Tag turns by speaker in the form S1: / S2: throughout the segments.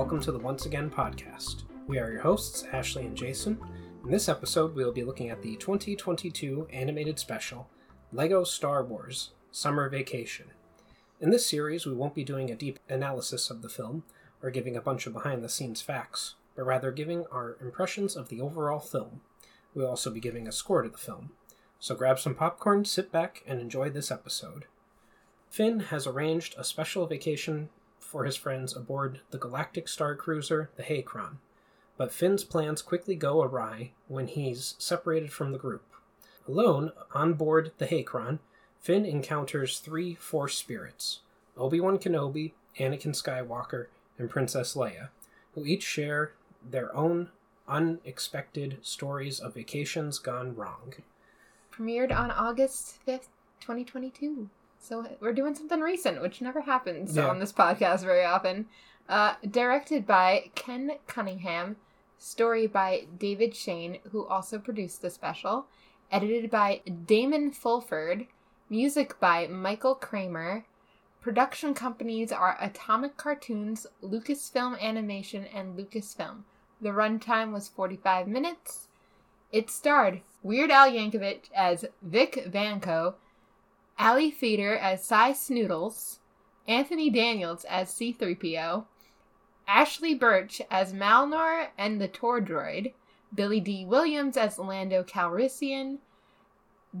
S1: welcome to the Once Again podcast. We are your hosts, Ashley and Jason. In this episode, we will be looking at the 2022 animated special, LEGO Star Wars Summer Vacation. In this series, we won't be doing a deep analysis of the film or giving a bunch of behind the scenes facts, but rather giving our impressions of the overall film. We'll also be giving a score to the film. So grab some popcorn, sit back, and enjoy this episode. Finn has arranged a special vacation for his friends aboard the galactic star cruiser, the Haycron. But Finn's plans quickly go awry when he's separated from the group. Alone, on board the Haycron, Finn encounters three Force spirits Obi Wan Kenobi, Anakin Skywalker, and Princess Leia, who each share their own unexpected stories of vacations gone wrong.
S2: Premiered on August 5th, 2022. So we're doing something recent, which never happens
S1: Yeah.
S2: on this podcast very often. Uh, directed by Ken Cunningham, story by David Shane, who also produced the special, edited by Damon Fulford, music by Michael Kramer. Production companies are Atomic Cartoons, Lucasfilm Animation, and Lucasfilm. The runtime was 45 minutes. It starred Weird Al Yankovic as Vic Vanco, Ali Feeder as Cy Snoodles, Anthony Daniels as C3PO, Ashly Burch as Malnor and the Tor Droid, Billy Dee Williams as Lando Calrissian,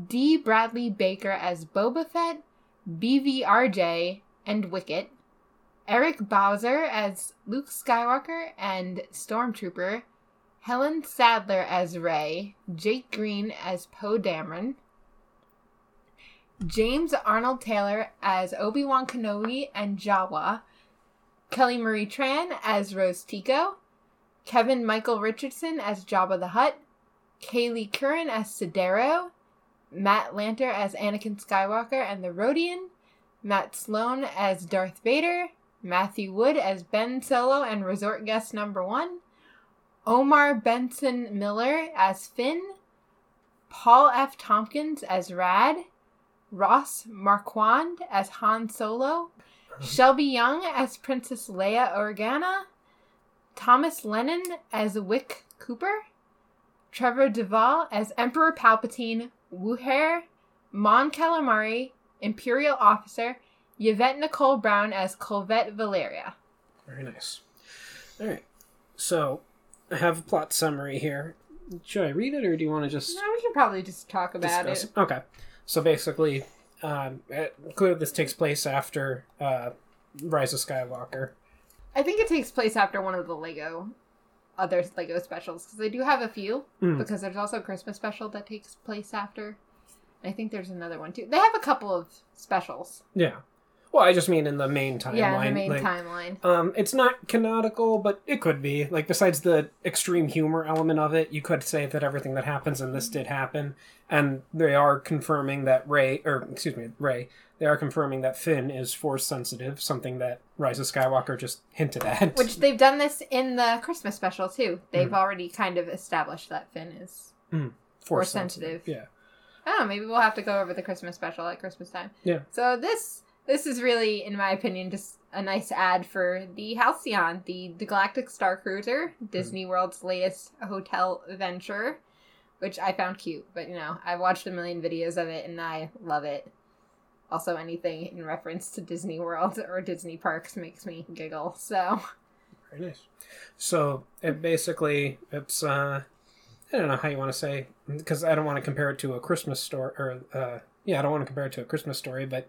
S2: D. Bradley Baker as Boba Fett, BVRJ and Wicket, Eric Bauza as Luke Skywalker and Stormtrooper, Helen Sadler as Rey, Jake Green as Poe Dameron, James Arnold Taylor as Obi Wan Kenobi and Jawa, Kelly Marie Tran as Rose Tico, Kevin Michael Richardson as Jabba the Hutt, Kaylee Curran as Sidero, Matt Lanter as Anakin Skywalker and the Rodian, Matt Sloan as Darth Vader, Matthew Wood as Ben Solo and Resort Guest Number One, Omar Benson Miller as Finn, Paul F. Tompkins as Rad, Ross Marquand as Han Solo, Shelby Young as Princess Leia Organa, Thomas Lennon as Wick Cooper, Trevor Devall as Emperor Palpatine Wuher, Mon Calamari, Imperial Officer, Yvette Nicole Brown as Colvette Valeria.
S1: Very nice. All right. So, I have a plot summary here. Should I read it or do you want to just
S2: No, we should probably just talk about
S1: discuss
S2: it.
S1: Okay. So basically, um, uh, clearly this takes place after uh, Rise of Skywalker.
S2: I think it takes place after one of the Lego other Lego specials because they do have a few.
S1: Mm.
S2: Because there's also a Christmas special that takes place after. I think there's another one too. They have a couple of specials.
S1: Yeah. Well, I just mean in the main timeline.
S2: yeah, in the main
S1: like,
S2: timeline.
S1: Um, it's not canonical, but it could be. Like, besides the extreme humor element of it, you could say that everything that happens in this did happen, and they are confirming that Rey, or excuse me, Rey, they are confirming that Finn is force sensitive, something that Rise of Skywalker just hinted at.
S2: Which they've done this in the Christmas special too. They've already kind of established that Finn is. force sensitive.
S1: Yeah.
S2: I don't know. Maybe we'll have to go over the Christmas special at Christmas time.
S1: Yeah.
S2: So this this is really, in my opinion, just a nice ad for the Halcyon, the, the Galactic Star Cruiser, Disney World's latest hotel venture, which I found cute. But you know, I've watched a million videos of it and I love it. Also, anything in reference to Disney World or Disney parks makes me giggle. So
S1: Very nice. So it basically it's uh I don't know how you want to say because I don't want to compare it to a Christmas story or uh yeah I don't want to compare it to a Christmas story but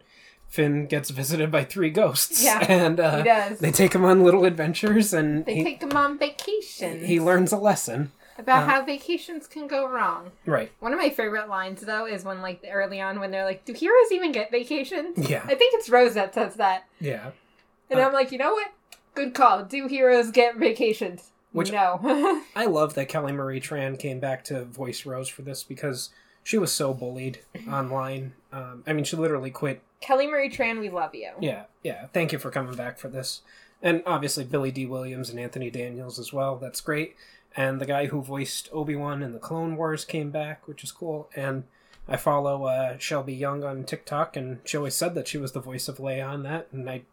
S1: Finn gets visited by three ghosts
S2: Yeah,
S1: and uh,
S2: he does.
S1: they take him on little adventures and
S2: they
S1: he,
S2: take him on vacation.
S1: he learns a lesson
S2: about
S1: uh,
S2: how vacations can go wrong.
S1: right
S2: One of my favorite lines though is when like early on when they're like, "Do heroes even get vacations?"
S1: yeah
S2: I think it's Rose that says that,
S1: yeah
S2: and
S1: Uh,
S2: I'm like, you know what? Good call. Do heroes get vacations?
S1: Which-
S2: no.
S1: I love that Kelly Marie Tran came back to voice Rose for this because she was so bullied online um, I mean she literally quit
S2: Kelly Marie Tran, we love you.
S1: Yeah, yeah. Thank you for coming back for this. And obviously Billy Dee Williams and Anthony Daniels as well. That's great. And the guy who voiced Obi Wan in the Clone Wars came back, which is cool. And I follow uh, Shelby Young on TikTok, and she always said that she was the voice of Leia on that, and I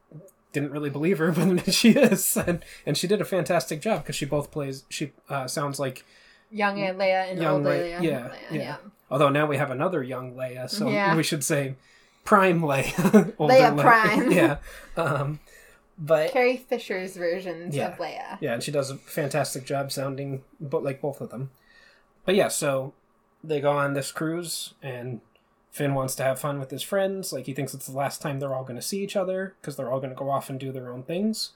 S1: didn't really believe her, but she is, and and she did a fantastic job because she both plays. She uh, sounds like
S2: Young Leia and
S1: Young
S2: old
S1: Le-
S2: Leia.
S1: yeah, yeah. Although now we have another young Leia, so
S2: Yeah.
S1: we should say Prime Leia.
S2: Leia Prime.
S1: yeah. Um, but
S2: Carrie Fisher's versions
S1: Yeah.
S2: of Leia.
S1: yeah, and she does a fantastic job sounding but like both of them. But yeah, so they go on this cruise, and Finn wants to have fun with his friends. Like he thinks it's the last time they're all going to see each other because they're all going to go off and do their own things,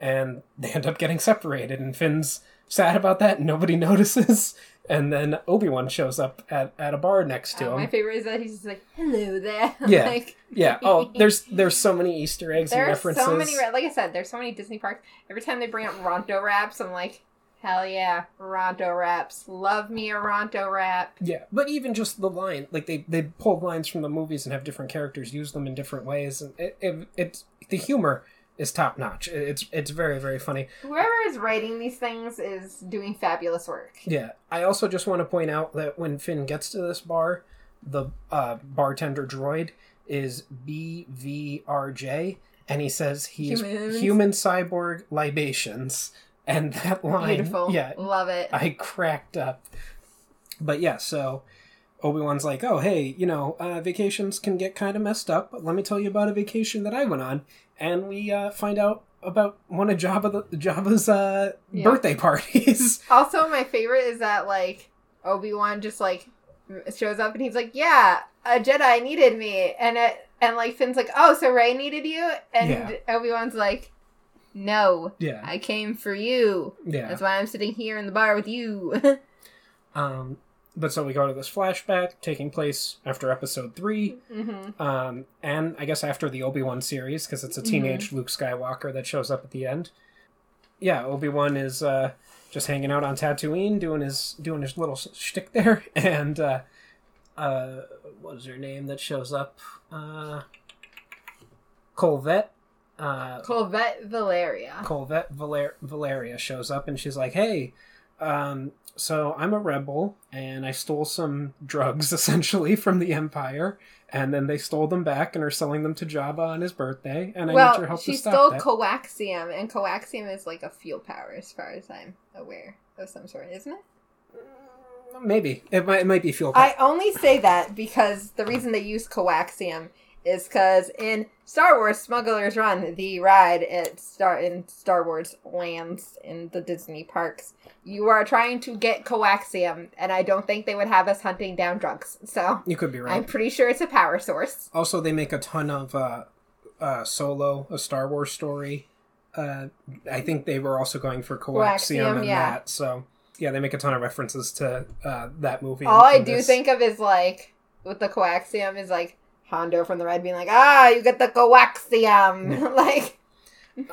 S1: and they end up getting separated. And Finn's sad about that, and nobody notices. And then Obi Wan shows up at, at a bar next to
S2: Uh,
S1: him.
S2: my favorite is that he's just like, "Hello there."
S1: Yeah.
S2: like,
S1: Yeah. Oh, there's there's so many Easter eggs and
S2: there are so many. Like I said, there's so many Disney parks. Every time they bring up Ronto wraps, I'm like, "Hell yeah, Ronto wraps! Love me a Ronto wrap."
S1: Yeah, but even just the line, like they they pull lines from the movies and have different characters use them in different ways, and it, it it's the humor is top notch. It's it's very very funny.
S2: Whoever is writing these things is doing fabulous work.
S1: Yeah, I also just want to point out that when Finn gets to this bar, the uh, bartender droid is BVRJ, and he says he's
S2: Humans.
S1: human cyborg libations, and that line,
S2: Beautiful.
S1: yeah,
S2: Love it.
S1: I cracked up. But yeah, so Obi Wan's like, oh, hey, you know, uh, vacations can get kind of messed up, but let me tell you about a vacation that I went on. And we uh, find out about one of Jabba the, Jabba's uh,
S2: Yeah.
S1: birthday parties.
S2: Also, my favorite is that like Obi Wan just like shows up and he's like, "Yeah, a Jedi needed me," and it and like Finn's like, "Oh, so Rey needed you?" And
S1: Yeah.
S2: Obi Wan's like, "No,
S1: yeah,
S2: I came for you.
S1: yeah.
S2: That's why I'm sitting here in the bar with you."
S1: Um, but so we go to this flashback taking place after episode three,
S2: hmm
S1: um, and I guess after the Obi Wan series because it's a teenage Luke Skywalker that shows up at the end. Yeah, Obi Wan is uh, just hanging out on Tatooine, doing his doing his little shtick there, and uh, uh, what is her name that shows up? Uh, Colvette. Uh,
S2: Colvette Valeria.
S1: Colvette Valer- Valeria shows up and she's like, "Hey, um, so I'm a rebel and I stole some drugs essentially from the Empire, and then they stole them back and are selling them to Jabba on his birthday, and I need your help to stop
S2: stole
S1: that."
S2: coaxium, and coaxium is like a fuel power, as far as I'm aware of some sort, isn't it?
S1: Maybe it might, it might be fuel.
S2: I only say that because the reason they use coaxium is because in Star Wars Smuggler's Run, the ride at Star in Star Wars lands in the Disney parks, you are trying to get coaxium, and I don't think they would have us hunting down drugs. So
S1: you could be right.
S2: I'm pretty sure it's a power source.
S1: Also, they make a ton of uh, uh, Solo, a Star Wars story. Uh, I think they were also going for coaxium,
S2: Coaxium,
S1: and
S2: yeah.
S1: that. So yeah, they make a ton of references to uh, that movie.
S2: All I do
S1: this.
S2: think of is like with the coaxium is like Hondo from the Red being like, ah, you get the coaxium, like.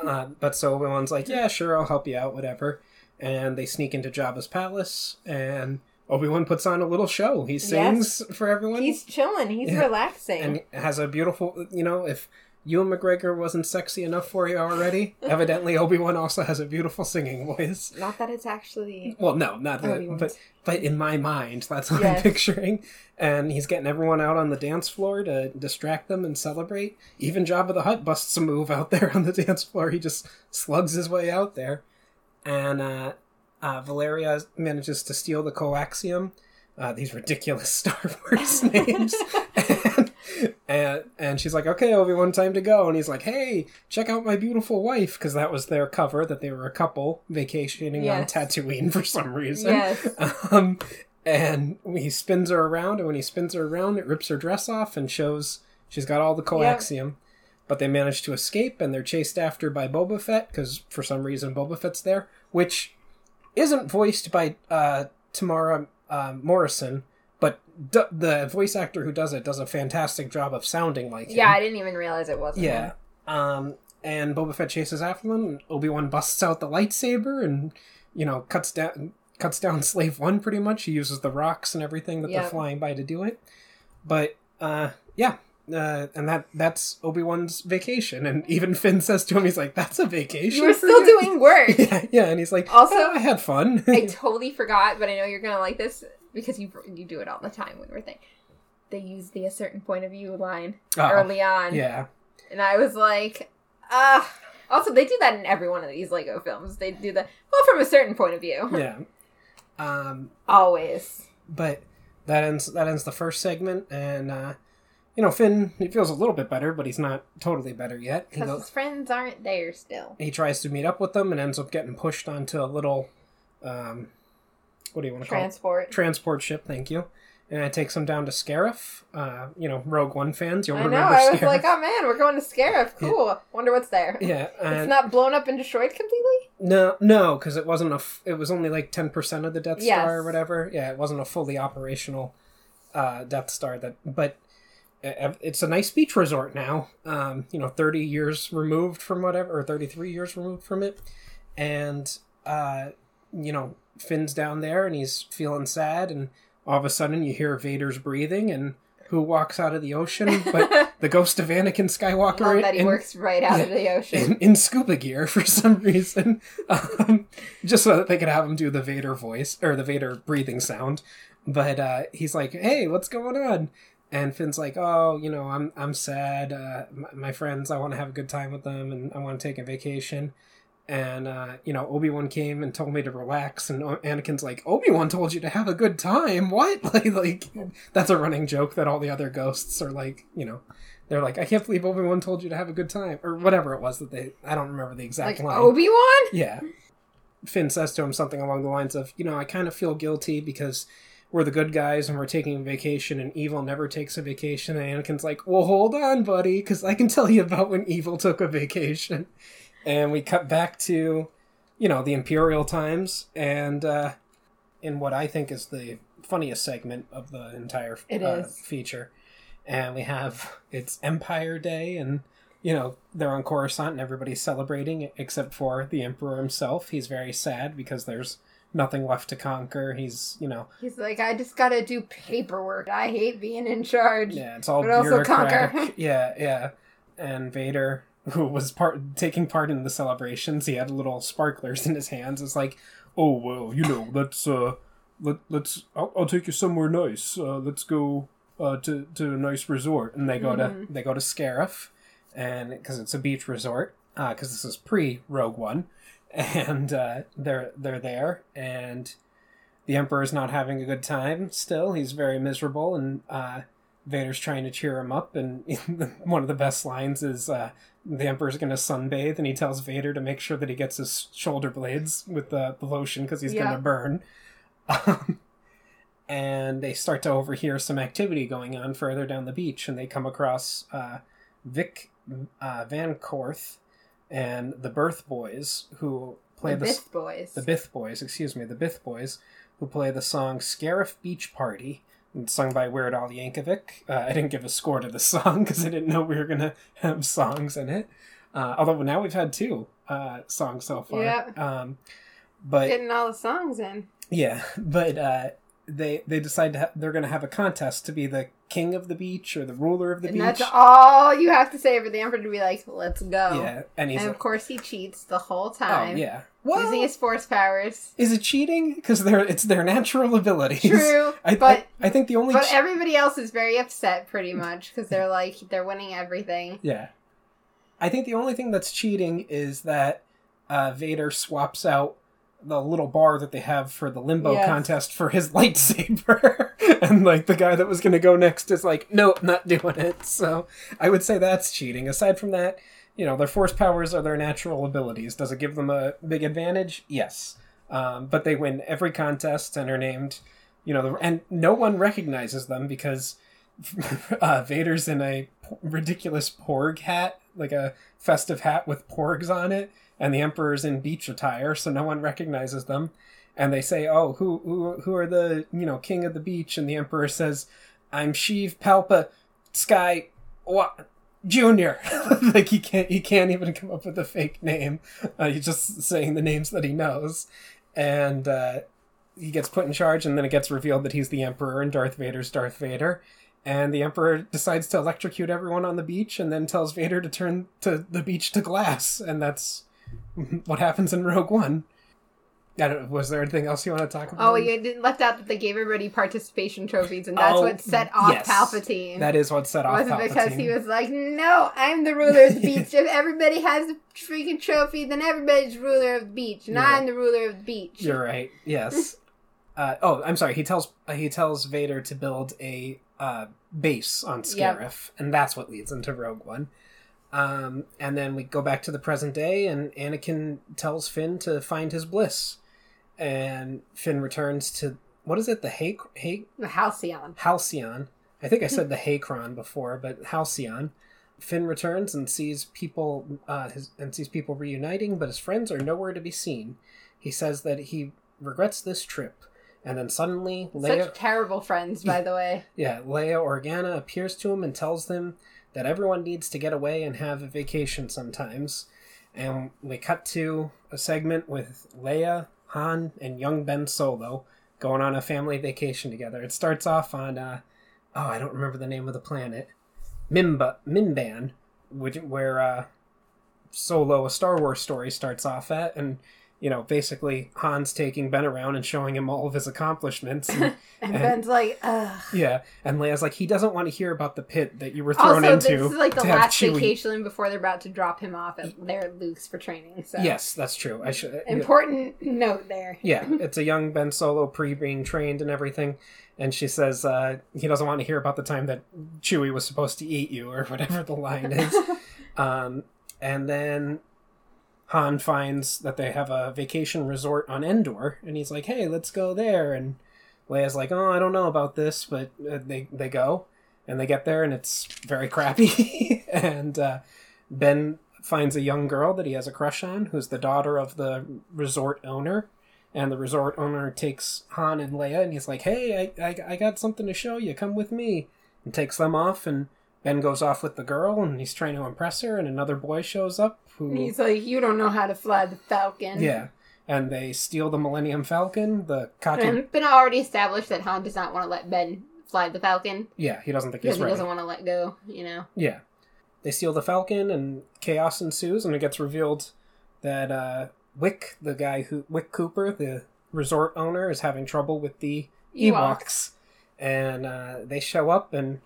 S1: Uh, but so Obi Wan's like, yeah, sure, I'll help you out, whatever. And they sneak into Jabba's palace, and Obi Wan puts on a little show. He sings for everyone,
S2: He's chilling. He's
S1: Yeah.
S2: relaxing.
S1: and has a beautiful, you know, if Ewan McGregor wasn't sexy enough for you already, evidently Obi Wan also has a beautiful singing voice.
S2: Not that it's actually.
S1: Well, no, not that,
S2: Obi-Wan's.
S1: but but in my mind, that's what
S2: Yes.
S1: I'm picturing. And he's getting everyone out on the dance floor to distract them and celebrate. Even Jabba the Hutt busts a move out there on the dance floor. He just slugs his way out there, and uh, uh, Valeria manages to steal the coaxium. Uh, these ridiculous Star Wars names. And, and, she's like, okay, Obi Wan, time to go. And he's like, hey, check out my beautiful wife. Because that was their cover, that they were a couple vacationing on
S2: Yes.
S1: Tatooine for some reason.
S2: Yes.
S1: Um, and he spins her around, and when he spins her around, it rips her dress off and shows she's got all the coaxium. But they manage to escape, and they're chased after by Boba Fett because for some reason Boba Fett's there, which isn't voiced by uh, Temuera uh, Morrison, but d- the voice actor who does it does a fantastic job of sounding like him.
S2: Yeah, I didn't even realize it wasn't.
S1: Yeah.
S2: him.
S1: Um, and Boba Fett chases after them. And Obi Wan busts out the lightsaber and you know cuts down cuts down Slave One pretty much. He uses the rocks and everything that
S2: Yeah.
S1: they're flying by to do it. But uh, yeah. Uh, and that that's Obi Wan's vacation, and even Finn says to him, "He's like, that's a vacation.
S2: You were
S1: for
S2: still
S1: you?"
S2: doing work.
S1: yeah, yeah, and he's like,
S2: Also-
S1: "Oh, I had fun."
S2: I totally forgot, but I know you're gonna like this because you you do it all the time when we're thing. They use the a certain point of view line
S1: Oh,
S2: early on,
S1: yeah,
S2: and I was like, Uh, also, they do that in every one of these Lego films. They do that, well, from a certain point of view.
S1: Yeah. Um,
S2: Always.
S1: but that ends that ends the first segment, and uh, you know Finn he feels a little bit better, but he's not totally better yet.
S2: Because his friends aren't there still.
S1: he tries to meet up with them and ends up getting pushed onto a little, um, what do you want to call it?
S2: Transport.
S1: Transport ship. Thank you. And it takes them down to Scarif. Uh, you know, Rogue One fans, you'll
S2: I know.
S1: remember
S2: I was
S1: Scarif.
S2: like, oh man, we're going to Scarif. Cool. Wonder what's there.
S1: yeah,
S2: It's not blown up and destroyed completely?
S1: No, no, because it wasn't a. F- it was only like ten percent of the Death
S2: Yes.
S1: Star or whatever. Yeah, it wasn't a fully operational uh, Death Star. That, but it's a nice beach resort now. Um, you know, thirty years removed from whatever, or thirty-three years removed from it, and uh, you know, Finn's down there and he's feeling sad, and all of a sudden you hear Vader's breathing, and who walks out of the ocean? But the ghost of Anakin Skywalker.
S2: Love that he
S1: in-
S2: works right out of the ocean.
S1: in, in scuba gear for some reason, um, just so that they could have him do the Vader voice or the Vader breathing sound. But uh, he's like, "Hey, what's going on?" And Finn's like, "Oh, you know, I'm I'm sad. Uh, my, my friends, I want to have a good time with them, and I want to take a vacation." And uh, you know, Obi Wan came and told me to relax, and O- Anakin's like, "Obi Wan told you to have a good time. What? Like, like that's a running joke that all the other ghosts are like, you know." They're like, I can't believe Obi Wan told you to have a good time, or whatever it was that they. I don't remember the exact
S2: Like
S1: line.
S2: Obi Wan?
S1: Yeah. Finn says to him something along the lines of, you know, I kind of feel guilty because we're the good guys and we're taking a vacation and evil never takes a vacation. And Anakin's like, well, hold on, buddy, because I can tell you about when evil took a vacation. And we cut back to, you know, the Imperial times and uh, in what I think is the funniest segment of the entire uh, feature. And we have, it's Empire Day and you know, they're on Coruscant and everybody's celebrating except for the Emperor himself. He's very sad because there's nothing left to conquer. He's, you know,
S2: He's like, I just gotta do paperwork. I hate being in charge.
S1: yeah, it's all
S2: But also conquer.
S1: yeah, yeah. And Vader, who was part taking part in the celebrations, he had little sparklers in his hands. It's like, oh well, you know, let's uh, let let's I'll, I'll take you somewhere nice. Uh, let's go uh to to a nice resort, and they go
S2: Mhm.
S1: to they go to Scarif, and because it's a beach resort, because this is pre Rogue One, and uh, they're they're there, and the Emperor's not having a good time. Still, he's very miserable, and uh, Vader's trying to cheer him up. And one of the best lines is uh, the Emperor's going to sunbathe, and he tells Vader to make sure that he gets his shoulder blades with the, the lotion because he's going to burn. Um, and they start to overhear some activity going on further down the beach, and they come across uh, Vic uh, Van Korth and the Birth Boys, who play
S2: the
S1: the,
S2: Bith boys.
S1: the Bith Boys, excuse me, the Bith Boys, who play the song Scarif Beach Party, sung by Weird Al Yankovic. Uh, I didn't give a score to the song because I didn't know we were going to have songs in it. Uh, although now we've had two uh, songs so far.
S2: Yeah.
S1: Um, but
S2: Getting all the songs in.
S1: yeah, but uh, they they decide to ha- they're going to have a contest to be the king of the beach or the ruler of the
S2: and
S1: beach.
S2: that's all you have to say for the Emperor to be like, let's go.
S1: yeah, and
S2: And
S1: like,
S2: of course he cheats the whole
S1: oh
S2: time.
S1: yeah. Well,
S2: Using his force powers.
S1: is it cheating? Because they're it's their natural abilities.
S2: True.
S1: I,
S2: but
S1: I, I think the only
S2: but
S1: ch-
S2: everybody else is very upset pretty much because they're like they're winning everything.
S1: Yeah. I think the only thing that's cheating is that uh, Vader swaps out the little bar that they have for the limbo
S2: Yes.
S1: contest for his lightsaber. and like the guy that was going to go next is like, nope, not doing it. So I would say that's cheating. Aside from that, you know, their force powers are their natural abilities. Does it give them a big advantage? Yes. Um, but they win every contest and are named, you know, the, and no one recognizes them because uh, Vader's in a ridiculous porg hat, like a festive hat with porgs on it, and the Emperor's in beach attire, so no one recognizes them. And they say, "Oh, who who who are the you know king of the beach?" And the Emperor says, "I'm Sheev Palpa Sky what Junior." like he can't he can't even come up with a fake name. Uh, he's just saying the names that he knows, and uh, he gets put in charge, and then it gets revealed that he's the Emperor and Darth Vader's Darth Vader. And the Emperor decides to electrocute everyone on the beach, and then tells Vader to turn to the beach to glass, and that's what happens in Rogue One. I don't. Was there anything else you want to talk about?
S2: Oh, you didn't left out that they gave everybody participation trophies, and that's
S1: Oh,
S2: what set off
S1: yes.
S2: Palpatine.
S1: That is what set off
S2: was it because he was like, "No, I'm the ruler of the beach. if everybody has a freaking trophy, then everybody's ruler of the beach, and. I'm the ruler of the beach."
S1: You're right. Yes. uh, oh, I'm sorry. He tells uh, he tells Vader to build a uh, base on
S2: Yep.
S1: Scarif, and that's what leads into Rogue One. Um, and then we go back to the present day, and Anakin tells Finn to find his bliss, and Finn returns to what is it? The Hay Hay
S2: The Halcyon.
S1: Halcyon. I think I said the Haycron before, but Halcyon. Finn returns and sees people uh, his, and sees people reuniting, but his friends are nowhere to be seen. He says that he regrets this trip, and then suddenly Leia,
S2: Such terrible friends, by the way.
S1: yeah, Leia Organa appears to him and tells them that everyone needs to get away and have a vacation sometimes. And we cut to a segment with Leia, Han, and young Ben Solo going on a family vacation together. It starts off on, uh, oh, I don't remember the name of the planet, Mimba, Mimban, which where uh, Solo, a Star Wars story, starts off at, and you know, basically Han's taking Ben around and showing him all of his accomplishments. And,
S2: And
S1: And-
S2: Ben's like, ugh.
S1: yeah, and Leia's like, he doesn't want to hear about the pit that you were thrown
S2: Also,
S1: into.
S2: this is like the last vacation before they're about to drop him off at their Luke's for training. So
S1: Yes, that's true. I should.
S2: important note there.
S1: Yeah, it's a young Ben Solo pre being trained and everything, and she says uh, he doesn't want to hear about the time that Chewie was supposed to eat you or whatever the line is. um, and then Han finds that they have a vacation resort on Endor, and he's like, "Hey, let's go there." And Leia's like, "Oh, I don't know about this," but uh, they they go, and they get there, and it's very crappy. and uh, Ben finds a young girl that he has a crush on, who's the daughter of the resort owner. And the resort owner takes Han and Leia, and he's like, "Hey, I, I, I got something to show you. Come with me." And takes them off, and Ben goes off with the girl, and he's trying to impress her. And another boy shows up who
S2: And he's like, you don't know how to fly the Falcon.
S1: yeah, and they steal the Millennium Falcon. The cocky,
S2: And it's been already established that Han does not want to let Ben fly the Falcon
S1: yeah, he doesn't think he's
S2: he doesn't want to let go. You know.
S1: Yeah, they steal the Falcon, and chaos ensues, and it gets revealed that uh, Wick, the guy who Wick Cooper, the resort owner, is having trouble with the Ewoks, and uh, they show up and.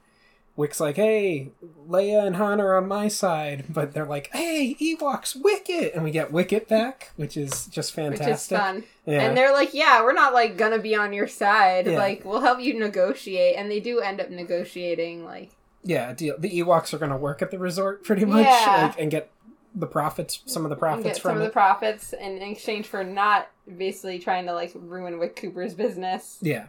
S1: Wick's like, hey, Leia and Han are on my side, but they're like, hey, Ewoks, Wicket, and we get Wicket back, which is just fantastic.
S2: Which is fun.
S1: Yeah.
S2: And they're like, yeah, we're not like gonna be on your side.
S1: Yeah.
S2: Like, we'll help you negotiate. And they do end up negotiating. Like,
S1: yeah, deal. The Ewoks are to work at the resort pretty much,
S2: Yeah.
S1: like, and get the profits, some of the profits
S2: get
S1: from
S2: some
S1: it.
S2: of the profits in exchange for not basically trying to like ruin Wick Cooper's business.
S1: Yeah.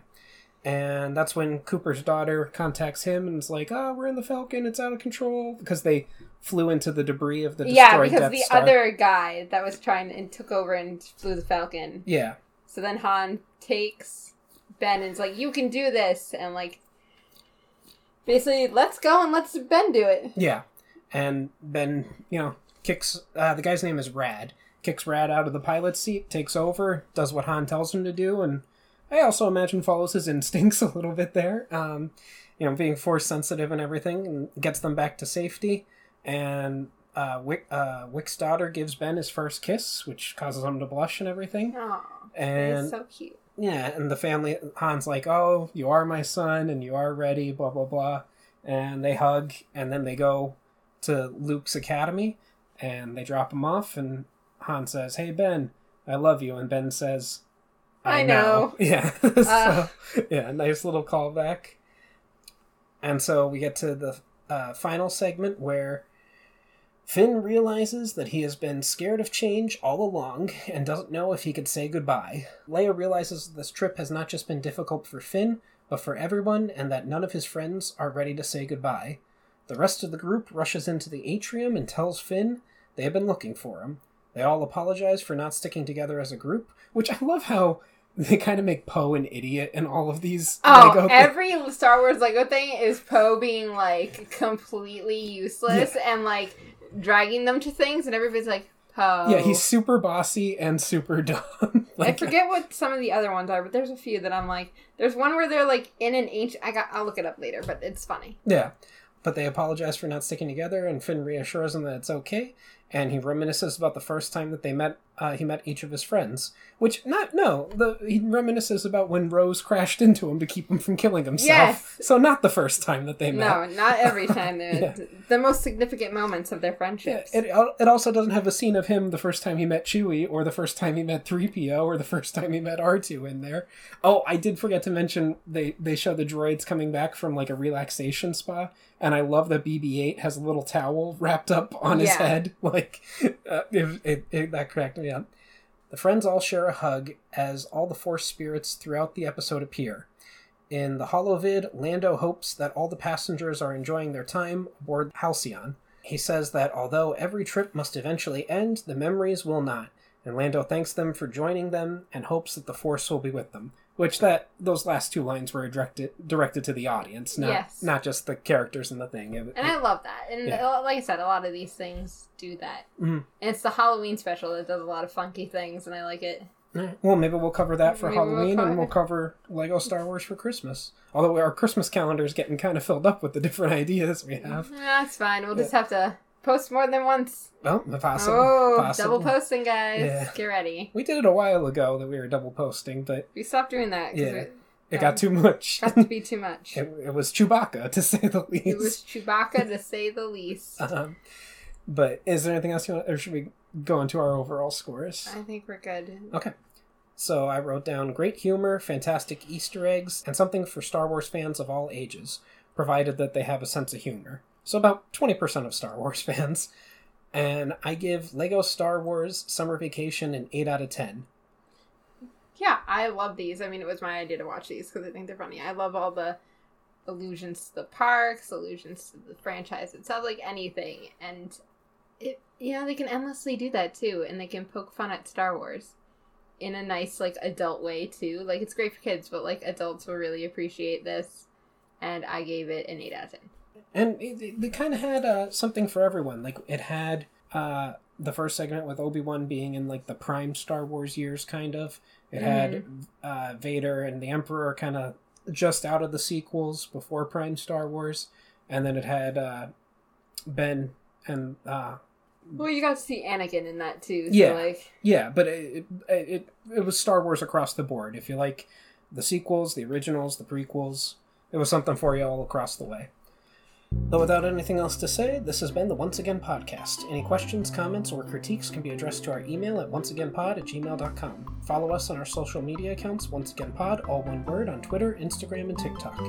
S1: And that's when Cooper's daughter contacts him and is like, "Oh, we're in the Falcon. It's out of control." Because they flew into the debris of the destroyed
S2: Yeah, because
S1: Death
S2: the
S1: Star.
S2: other guy that was trying and took over and flew the Falcon.
S1: Yeah,
S2: So then Han takes Ben and is like, "You can do this," and like, basically, let's go and let's Ben do it.
S1: yeah. And Ben, you know, kicks. Uh, the guy's name is Rad. Kicks Rad out of the pilot's seat, takes over, does what Han tells him to do, and I also imagine follows his instincts a little bit there. Um, you know, being force sensitive and everything, and gets them back to safety. And uh, Wick, uh, Wick's daughter gives Ben his first kiss, which causes him to blush and everything.
S2: Oh,
S1: And
S2: it's so cute.
S1: yeah, and the family, Han's like, "Oh, you are my son, and you are ready." Blah blah blah, and they hug, and then they go to Luke's academy, and they drop him off, and Han says, "Hey Ben, I love you," and Ben says,
S2: I know.
S1: Yeah. so, yeah, nice little callback. And so we get to the uh, final segment where Finn realizes that he has been scared of change all along and doesn't know if he could say goodbye. Leia realizes this trip has not just been difficult for Finn, but for everyone, and that none of his friends are ready to say goodbye. The rest of the group rushes into the atrium and tells Finn they have been looking for him. They all apologize for not sticking together as a group, which I love how they kind of make Poe an idiot in all of these
S2: Oh,
S1: Lego things.
S2: every Star Wars Lego thing is Poe being like completely useless and like dragging them to things, and everybody's like, Poe.
S1: Yeah, he's super bossy and super dumb.
S2: I forget what some of the other ones are, but there's a few that I'm like. There's one where they're like in an ancient. I got. I'll look it up later, but it's funny.
S1: Yeah. But they apologize for not sticking together, and Finn reassures them that it's okay. And he reminisces about the first time that they met. Uh, he met each of his friends, which not no. The he reminisces about when Rose crashed into him to keep him from killing himself.
S2: Yes.
S1: So not the first time that they met.
S2: No, not every time.
S1: Yeah.
S2: The most significant moments of their
S1: Yeah, it, it also doesn't have a scene of him the first time he met Chewie, or the first time he met 3PO, or the first time he met R2 in there. Oh, I did forget to mention they, they show the droids coming back from like a relaxation spa, and I love that BB 8 has a little towel wrapped up on his
S2: Yeah.
S1: head. Like, uh, it, it, it, that cracked me up. The friends all share a hug as all the Force spirits throughout the episode appear. In the holovid, Lando hopes that all the passengers are enjoying their time aboard Halcyon. He says that although every trip must eventually end, the memories will not, and Lando thanks them for joining them and hopes that the Force will be with them. Which that those last two lines were directed directed to the audience, not
S2: Yes.
S1: not just the characters in the thing. It-
S2: And I love that. And
S1: Yeah.
S2: uh, like I said, a lot of these things do that.
S1: Mhm.
S2: And it's the Halloween special that does a lot of funky things, and I like it.
S1: Well, maybe we'll cover that for
S2: Maybe we'll
S1: Halloween,
S2: cover
S1: and we'll cover Lego Star Wars for Christmas. Although our Christmas calendar is getting kind of filled up with the different ideas we have.
S2: That's fine. We'll just have to post more than once.
S1: Oh, the possible.
S2: oh,
S1: possible.
S2: double posting, guys.
S1: Yeah.
S2: Get ready.
S1: We did it a while ago that we were double posting, but
S2: We stopped doing that because
S1: Yeah.
S2: it
S1: it got too much.
S2: got to be too much.
S1: it, it was Chewbacca, to say the least.
S2: It was Chewbacca to say the least.
S1: Um, but is there anything else you want, or should we go into our overall scores?
S2: I think we're good.
S1: Okay. So I wrote down great humor, fantastic Easter eggs, and something for Star Wars fans of all ages, provided that they have a sense of humor. So about 20% of Star Wars fans. And I give Lego Star Wars Summer Vacation an 8 out of 10.
S2: Yeah, I love these. I mean, it was my idea to watch these because I think they're funny. I love all the allusions to the parks, allusions to the franchise. It sounds like anything, and it you know they can endlessly do that too, and they can poke fun at Star Wars in a nice like adult way too. Like it's great for kids, but like adults will really appreciate this. And I gave it an eight out of ten.
S1: And it, they kind of had uh, something for everyone. Like it had uh, the first segment with Obi Wan being in like the prime Star Wars years, kind of. It had uh, Vader and the Emperor kind of just out of the sequels before Prime Star Wars, and then it had uh, Ben and uh,
S2: Well, you got to see Anakin in that too. So
S1: Yeah.
S2: like
S1: yeah, but it, it it it was Star Wars across the board. If you like the sequels, the originals, the prequels, it was something for you all across the way. But without anything else to say, this has been the Once Again Podcast. Any questions, comments, or critiques can be addressed to our email at onceagainpod at gmail.com. Follow us on our social media accounts, Once Again Pod, all one word, on Twitter, Instagram, and TikTok.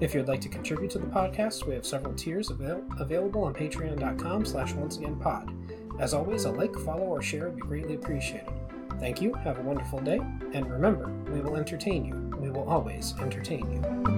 S1: If you'd like to contribute to the podcast, we have several tiers avail- available on patreon.com slash onceagainpod. As always, a like, follow, or share would be greatly appreciated. Thank you, have a wonderful day, and remember, we will entertain you. We will always entertain you.